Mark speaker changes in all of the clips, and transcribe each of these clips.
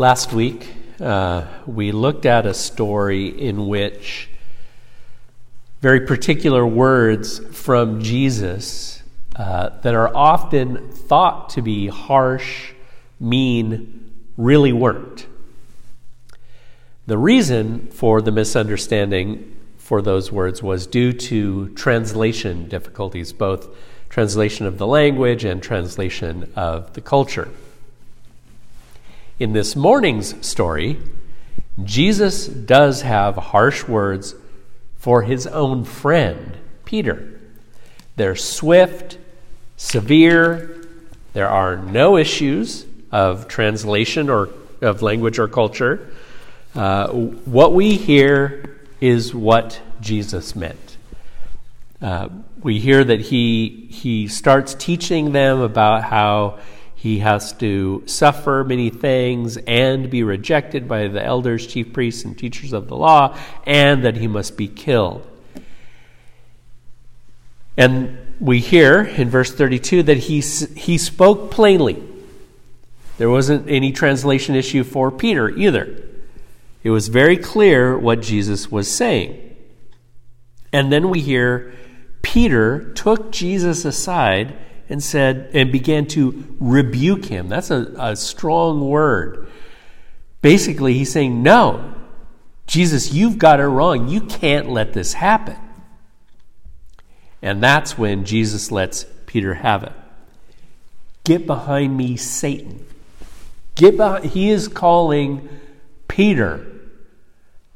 Speaker 1: Last week, uh, we looked at a story in which very particular words from Jesus uh, that are often thought to be harsh, mean, really weren't. The reason for the misunderstanding for those words was due to translation difficulties, both translation of the language and translation of the culture. In this morning's story, Jesus does have harsh words for his own friend, Peter. They're swift, severe, there are no issues of translation or of language or culture. Uh, what we hear is what Jesus meant. Uh, we hear that he, he starts teaching them about how he has to suffer many things and be rejected by the elders, chief priests, and teachers of the law, and that he must be killed. And we hear in verse 32 that he, he spoke plainly. There wasn't any translation issue for Peter either. It was very clear what Jesus was saying. And then we hear Peter took Jesus aside and said, and began to rebuke him. That's a, a strong word. Basically, he's saying, No, Jesus, you've got it wrong. You can't let this happen. And that's when Jesus lets Peter have it. Get behind me, Satan. Get behind, he is calling Peter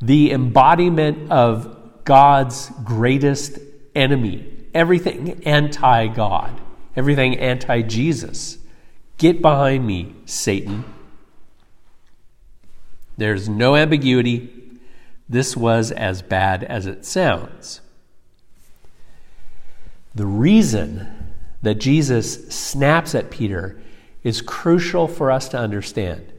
Speaker 1: the embodiment of God's greatest enemy, everything anti God everything anti Jesus. Get behind me, Satan. There's no ambiguity. This was as bad as it sounds. The reason that Jesus snaps at Peter is crucial for us to understand.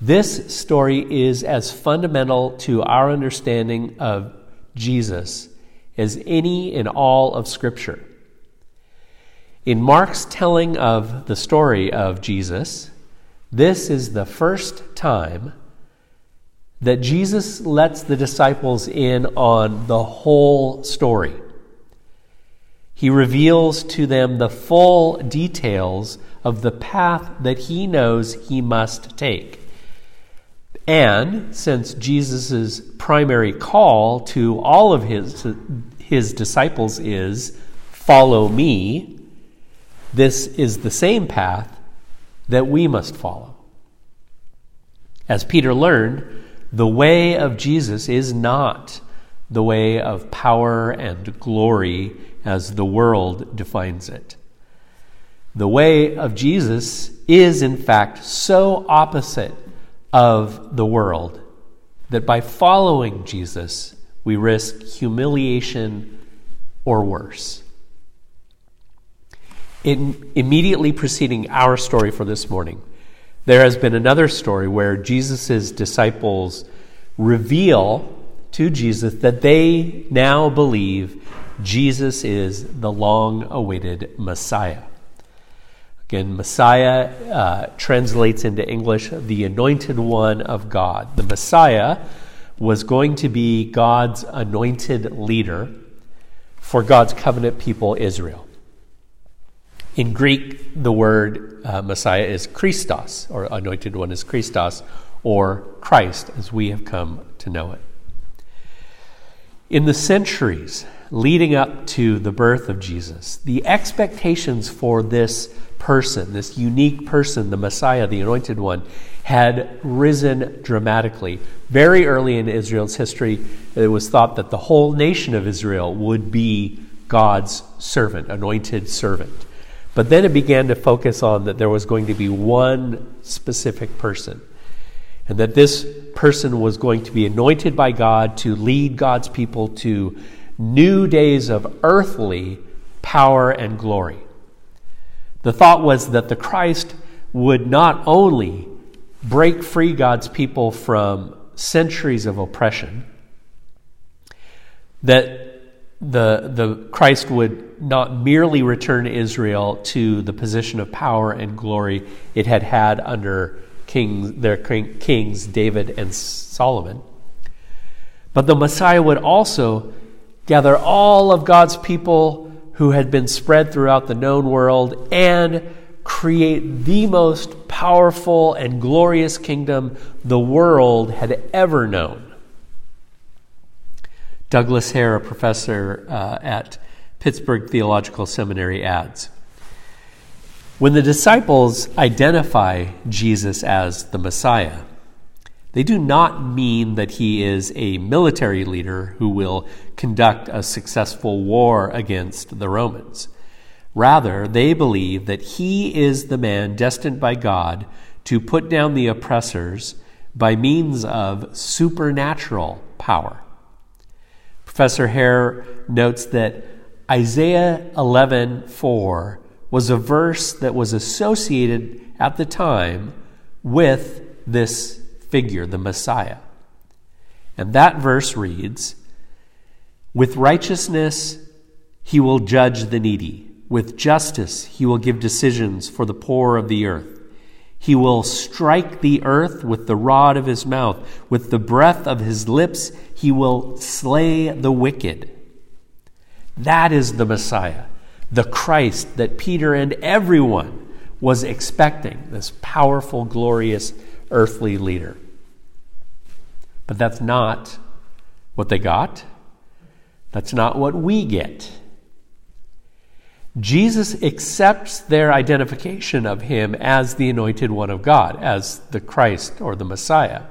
Speaker 1: This story is as fundamental to our understanding of Jesus as any in all of Scripture. In Mark's telling of the story of Jesus, this is the first time that Jesus lets the disciples in on the whole story. He reveals to them the full details of the path that he knows he must take. And since Jesus' primary call to all of his, his disciples is, Follow me, this is the same path that we must follow. As Peter learned, the way of Jesus is not the way of power and glory as the world defines it. The way of Jesus is, in fact, so opposite of the world that by following Jesus, we risk humiliation or worse. In, immediately preceding our story for this morning, there has been another story where Jesus' disciples reveal to Jesus that they now believe Jesus is the long awaited Messiah. Again, Messiah uh, translates into English the anointed one of God. The Messiah was going to be God's anointed leader for God's covenant people, Israel. In Greek, the word uh, Messiah is Christos, or anointed one is Christos, or Christ, as we have come to know it. In the centuries leading up to the birth of Jesus, the expectations for this person, this unique person, the Messiah, the anointed one, had risen dramatically. Very early in Israel's history, it was thought that the whole nation of Israel would be God's servant, anointed servant. But then it began to focus on that there was going to be one specific person. And that this person was going to be anointed by God to lead God's people to new days of earthly power and glory. The thought was that the Christ would not only break free God's people from centuries of oppression, that the, the Christ would not merely return Israel to the position of power and glory it had had under kings, their kings, David and Solomon. But the Messiah would also gather all of God's people who had been spread throughout the known world and create the most powerful and glorious kingdom the world had ever known. Douglas Hare, a professor uh, at Pittsburgh Theological Seminary, adds When the disciples identify Jesus as the Messiah, they do not mean that he is a military leader who will conduct a successful war against the Romans. Rather, they believe that he is the man destined by God to put down the oppressors by means of supernatural power. Professor Hare notes that Isaiah 11:4 was a verse that was associated at the time with this figure, the Messiah. And that verse reads With righteousness he will judge the needy, with justice he will give decisions for the poor of the earth. He will strike the earth with the rod of his mouth, with the breath of his lips he will slay the wicked. That is the Messiah, the Christ that Peter and everyone was expecting, this powerful, glorious earthly leader. But that's not what they got. That's not what we get. Jesus accepts their identification of him as the anointed one of God, as the Christ or the Messiah.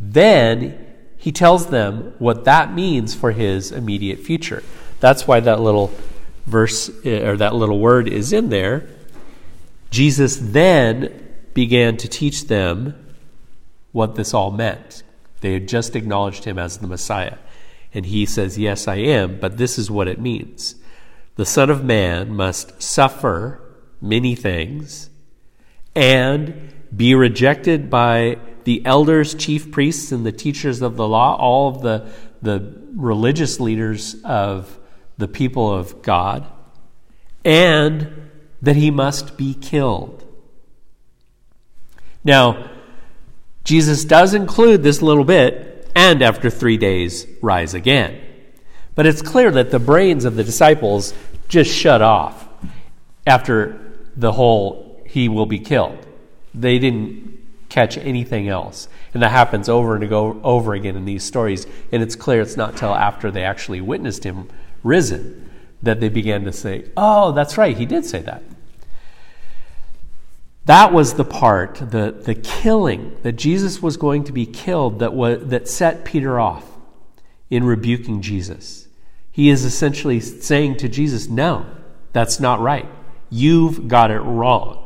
Speaker 1: Then he tells them what that means for his immediate future. That's why that little verse eh, or that little word is in there. Jesus then began to teach them what this all meant. They had just acknowledged him as the Messiah. And he says, Yes, I am, but this is what it means. The Son of Man must suffer many things and be rejected by the elders, chief priests, and the teachers of the law, all of the, the religious leaders of the people of God, and that he must be killed. Now, Jesus does include this little bit, and after three days, rise again. But it's clear that the brains of the disciples just shut off after the whole he will be killed. They didn't catch anything else. And that happens over and over again in these stories. And it's clear it's not till after they actually witnessed him risen that they began to say, oh, that's right, he did say that. That was the part, the, the killing, that Jesus was going to be killed that, was, that set Peter off in rebuking Jesus. He is essentially saying to Jesus, No, that's not right. You've got it wrong.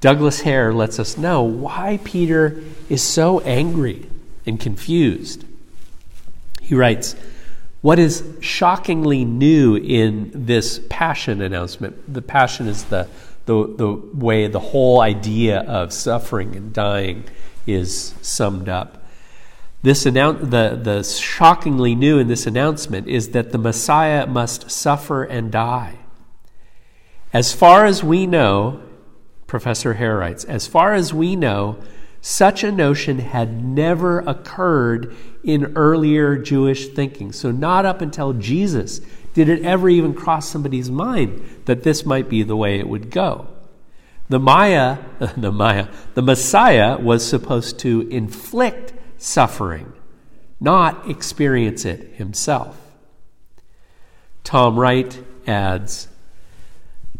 Speaker 1: Douglas Hare lets us know why Peter is so angry and confused. He writes, What is shockingly new in this passion announcement? The passion is the the, the way the whole idea of suffering and dying is summed up. This annou- the, the shockingly new in this announcement is that the Messiah must suffer and die. As far as we know, Professor Hare writes, as far as we know, such a notion had never occurred in earlier Jewish thinking. So, not up until Jesus did it ever even cross somebody's mind that this might be the way it would go. The Maya, the Maya, the Messiah was supposed to inflict suffering, not experience it himself. Tom Wright adds,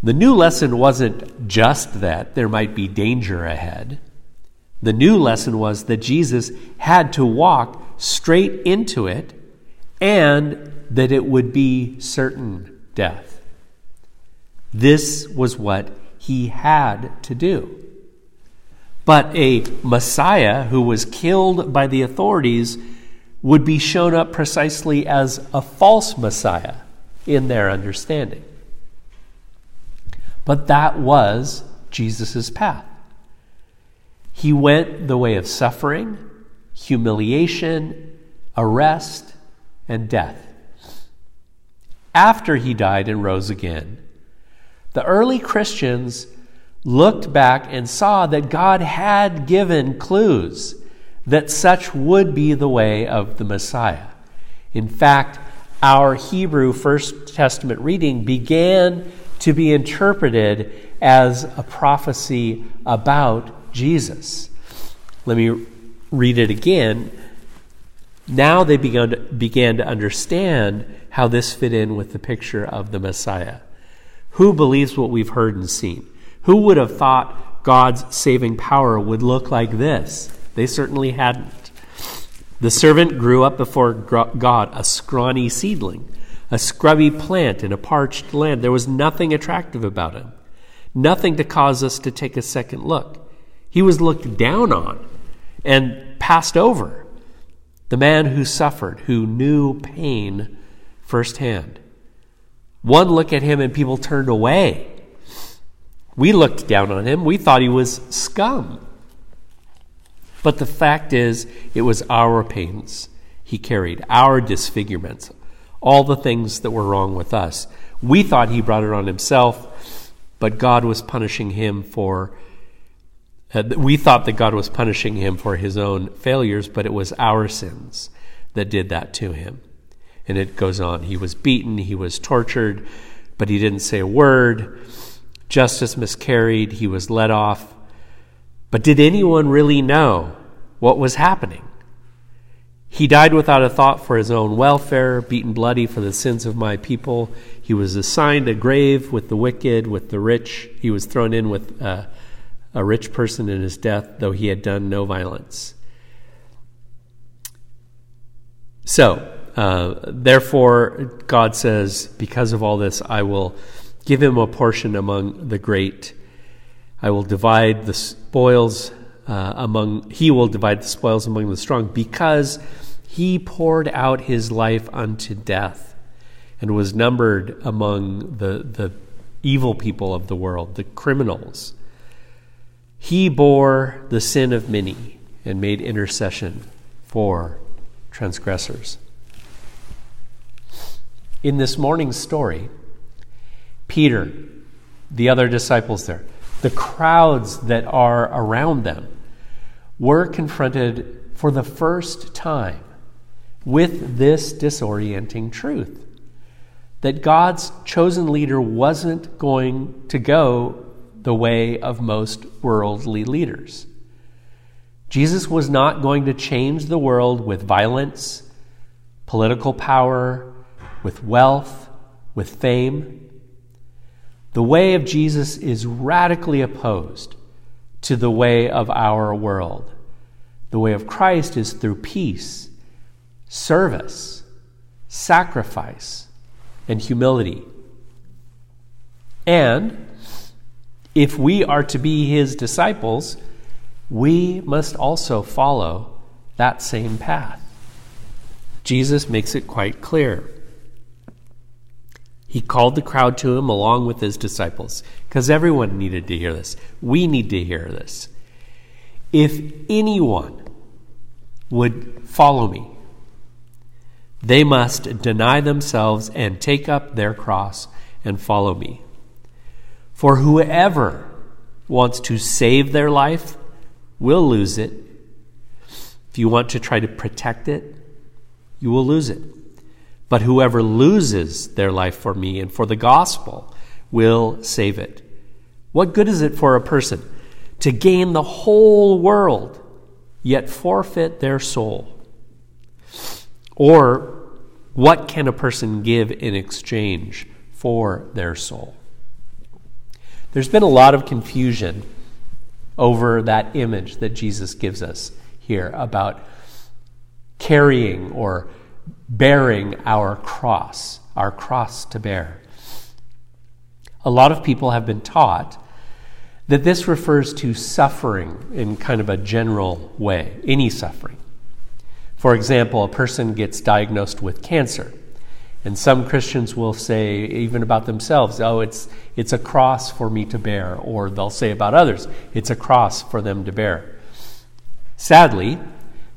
Speaker 1: the new lesson wasn't just that there might be danger ahead. The new lesson was that Jesus had to walk straight into it and that it would be certain death. This was what he had to do. But a Messiah who was killed by the authorities would be shown up precisely as a false Messiah in their understanding. But that was Jesus' path. He went the way of suffering, humiliation, arrest, and death. After he died and rose again, the early Christians looked back and saw that God had given clues that such would be the way of the Messiah. In fact, our Hebrew First Testament reading began to be interpreted as a prophecy about Jesus. Let me read it again. Now they began to, began to understand how this fit in with the picture of the Messiah. Who believes what we've heard and seen? Who would have thought God's saving power would look like this? They certainly hadn't. The servant grew up before God, a scrawny seedling, a scrubby plant in a parched land. There was nothing attractive about him, nothing to cause us to take a second look. He was looked down on and passed over. The man who suffered, who knew pain firsthand. One look at him and people turned away. We looked down on him. We thought he was scum. But the fact is, it was our pains he carried, our disfigurements, all the things that were wrong with us. We thought he brought it on himself, but God was punishing him for. Uh, we thought that God was punishing him for his own failures, but it was our sins that did that to him. And it goes on. He was beaten, he was tortured, but he didn't say a word. Justice miscarried, he was let off. But did anyone really know what was happening? He died without a thought for his own welfare, beaten bloody for the sins of my people. He was assigned a grave with the wicked, with the rich. He was thrown in with uh, a rich person in his death, though he had done no violence. So, uh, therefore, God says, because of all this, I will give him a portion among the great. I will divide the spoils uh, among, he will divide the spoils among the strong, because he poured out his life unto death and was numbered among the, the evil people of the world, the criminals. He bore the sin of many and made intercession for transgressors. In this morning's story, Peter, the other disciples there, the crowds that are around them, were confronted for the first time with this disorienting truth that God's chosen leader wasn't going to go the way of most worldly leaders. Jesus was not going to change the world with violence, political power, with wealth, with fame. The way of Jesus is radically opposed to the way of our world. The way of Christ is through peace, service, sacrifice, and humility. And if we are to be his disciples, we must also follow that same path. Jesus makes it quite clear. He called the crowd to him along with his disciples because everyone needed to hear this. We need to hear this. If anyone would follow me, they must deny themselves and take up their cross and follow me. For whoever wants to save their life will lose it. If you want to try to protect it, you will lose it. But whoever loses their life for me and for the gospel will save it. What good is it for a person to gain the whole world, yet forfeit their soul? Or what can a person give in exchange for their soul? There's been a lot of confusion over that image that Jesus gives us here about carrying or bearing our cross, our cross to bear. A lot of people have been taught that this refers to suffering in kind of a general way, any suffering. For example, a person gets diagnosed with cancer, and some Christians will say, even about themselves, oh, it's, it's a cross for me to bear, or they'll say about others, it's a cross for them to bear. Sadly,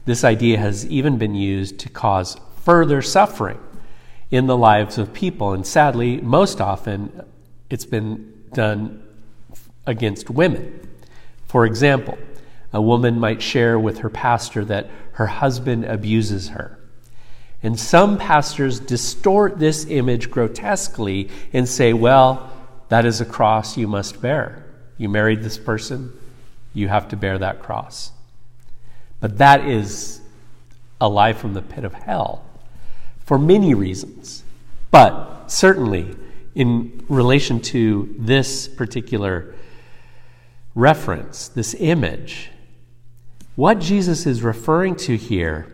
Speaker 1: this idea has even been used to cause further suffering in the lives of people. And sadly, most often it's been done against women. For example, a woman might share with her pastor that her husband abuses her. And some pastors distort this image grotesquely and say, well, that is a cross you must bear. You married this person, you have to bear that cross. But that is a lie from the pit of hell for many reasons. But certainly, in relation to this particular reference, this image, what Jesus is referring to here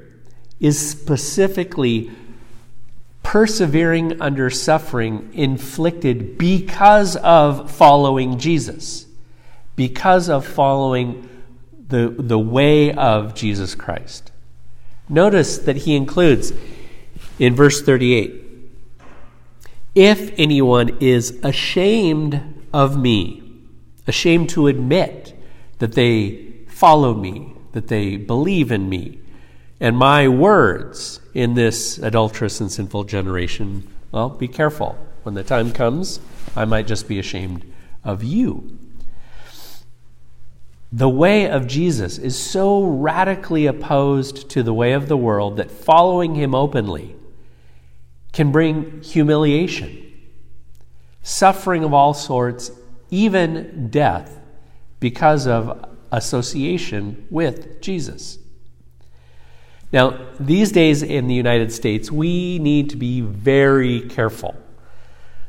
Speaker 1: is specifically persevering under suffering inflicted because of following Jesus, because of following the, the way of Jesus Christ. Notice that he includes in verse 38 If anyone is ashamed of me, ashamed to admit that they follow me, that they believe in me, and my words in this adulterous and sinful generation, well, be careful. When the time comes, I might just be ashamed of you. The way of Jesus is so radically opposed to the way of the world that following him openly can bring humiliation, suffering of all sorts, even death, because of association with Jesus. Now, these days in the United States, we need to be very careful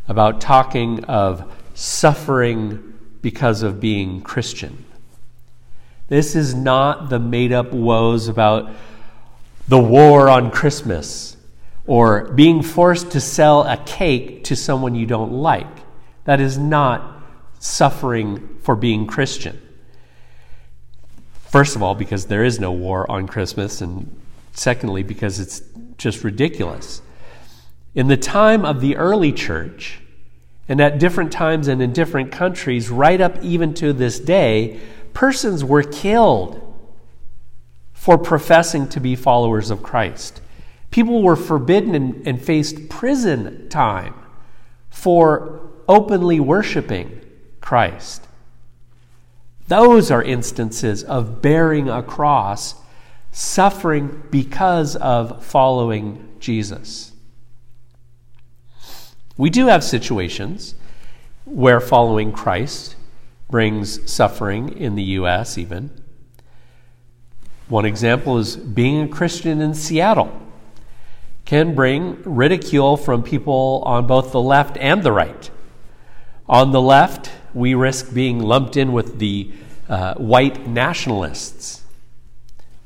Speaker 1: about talking of suffering because of being Christian. This is not the made up woes about the war on Christmas or being forced to sell a cake to someone you don't like. That is not suffering for being Christian. First of all, because there is no war on Christmas, and secondly, because it's just ridiculous. In the time of the early church, and at different times and in different countries, right up even to this day, persons were killed for professing to be followers of Christ. People were forbidden and, and faced prison time for openly worshiping Christ. Those are instances of bearing a cross, suffering because of following Jesus. We do have situations where following Christ brings suffering in the U.S., even. One example is being a Christian in Seattle can bring ridicule from people on both the left and the right. On the left, we risk being lumped in with the uh, white nationalists.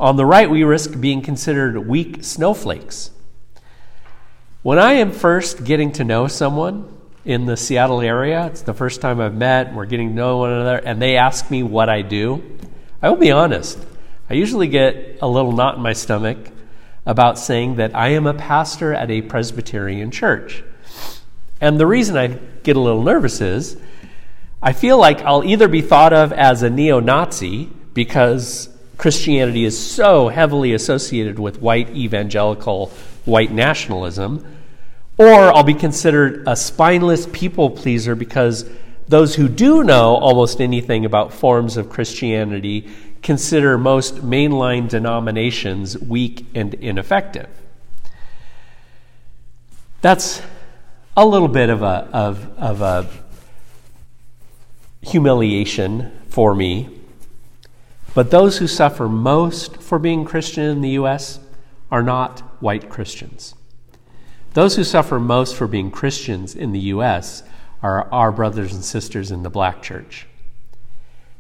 Speaker 1: On the right, we risk being considered weak snowflakes. When I am first getting to know someone, in the Seattle area. It's the first time I've met. We're getting to know one another, and they ask me what I do. I will be honest. I usually get a little knot in my stomach about saying that I am a pastor at a Presbyterian church. And the reason I get a little nervous is I feel like I'll either be thought of as a neo Nazi because Christianity is so heavily associated with white evangelical white nationalism or I'll be considered a spineless people pleaser because those who do know almost anything about forms of Christianity consider most mainline denominations weak and ineffective. That's a little bit of a, of, of a humiliation for me. But those who suffer most for being Christian in the U.S. are not white Christians. Those who suffer most for being Christians in the U.S. are our brothers and sisters in the black church.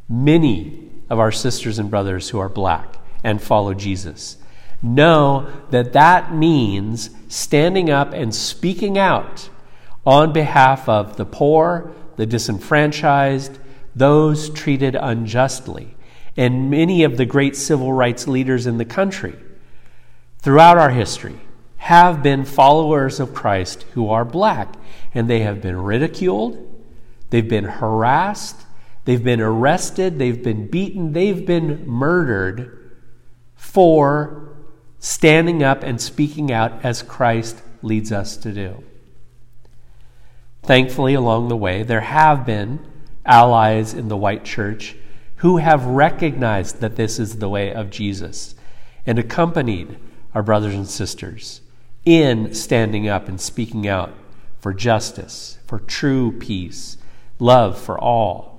Speaker 1: Many of our sisters and brothers who are black and follow Jesus. Know that that means standing up and speaking out on behalf of the poor, the disenfranchised, those treated unjustly, and many of the great civil rights leaders in the country throughout our history have been followers of Christ who are black, and they have been ridiculed, they've been harassed, they've been arrested, they've been beaten, they've been murdered for standing up and speaking out as Christ leads us to do. Thankfully, along the way, there have been allies in the white church who have recognized that this is the way of Jesus and accompanied our brothers and sisters in standing up and speaking out for justice, for true peace, love for all.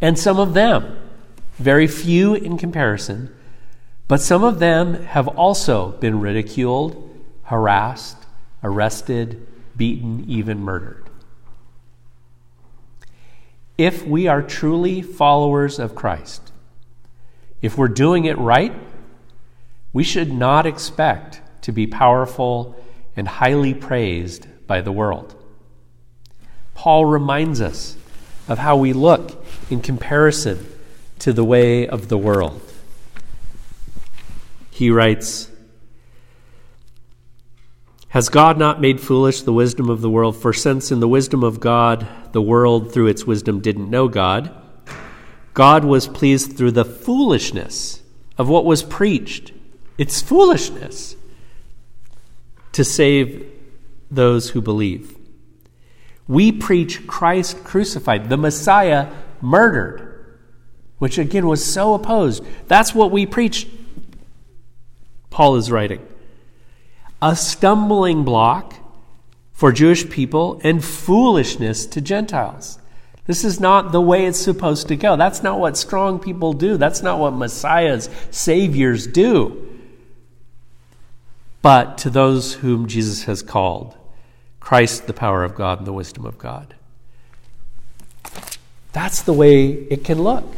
Speaker 1: And some of them, very few in comparison, but some of them have also been ridiculed, harassed, arrested, beaten, even murdered. If we are truly followers of Christ, if we're doing it right, we should not expect to be powerful and highly praised by the world. Paul reminds us of how we look in comparison to the way of the world. He writes, Has God not made foolish the wisdom of the world? For since in the wisdom of God, the world through its wisdom didn't know God, God was pleased through the foolishness of what was preached it's foolishness to save those who believe. We preach Christ crucified, the Messiah murdered, which again was so opposed. That's what we preach, Paul is writing. A stumbling block for Jewish people and foolishness to Gentiles. This is not the way it's supposed to go. That's not what strong people do. That's not what Messiahs, Saviors do but to those whom Jesus has called Christ, the power of God and the wisdom of God. That's the way it can look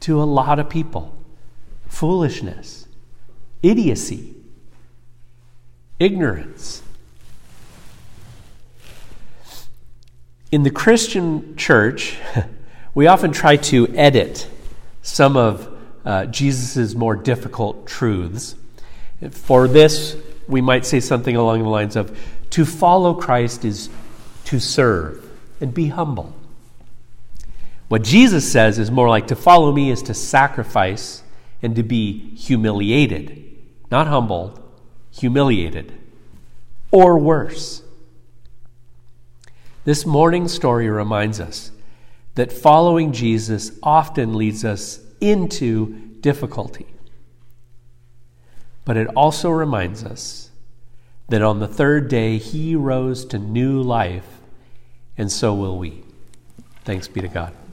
Speaker 1: to a lot of people foolishness, idiocy, ignorance. In the Christian church, we often try to edit some of uh, Jesus' more difficult truths for this, we might say something along the lines of to follow Christ is to serve and be humble. What Jesus says is more like to follow me is to sacrifice and to be humiliated, not humbled, humiliated, or worse. This morning story reminds us that following Jesus often leads us into difficulty. But it also reminds us that on the third day he rose to new life, and so will we. Thanks be to God.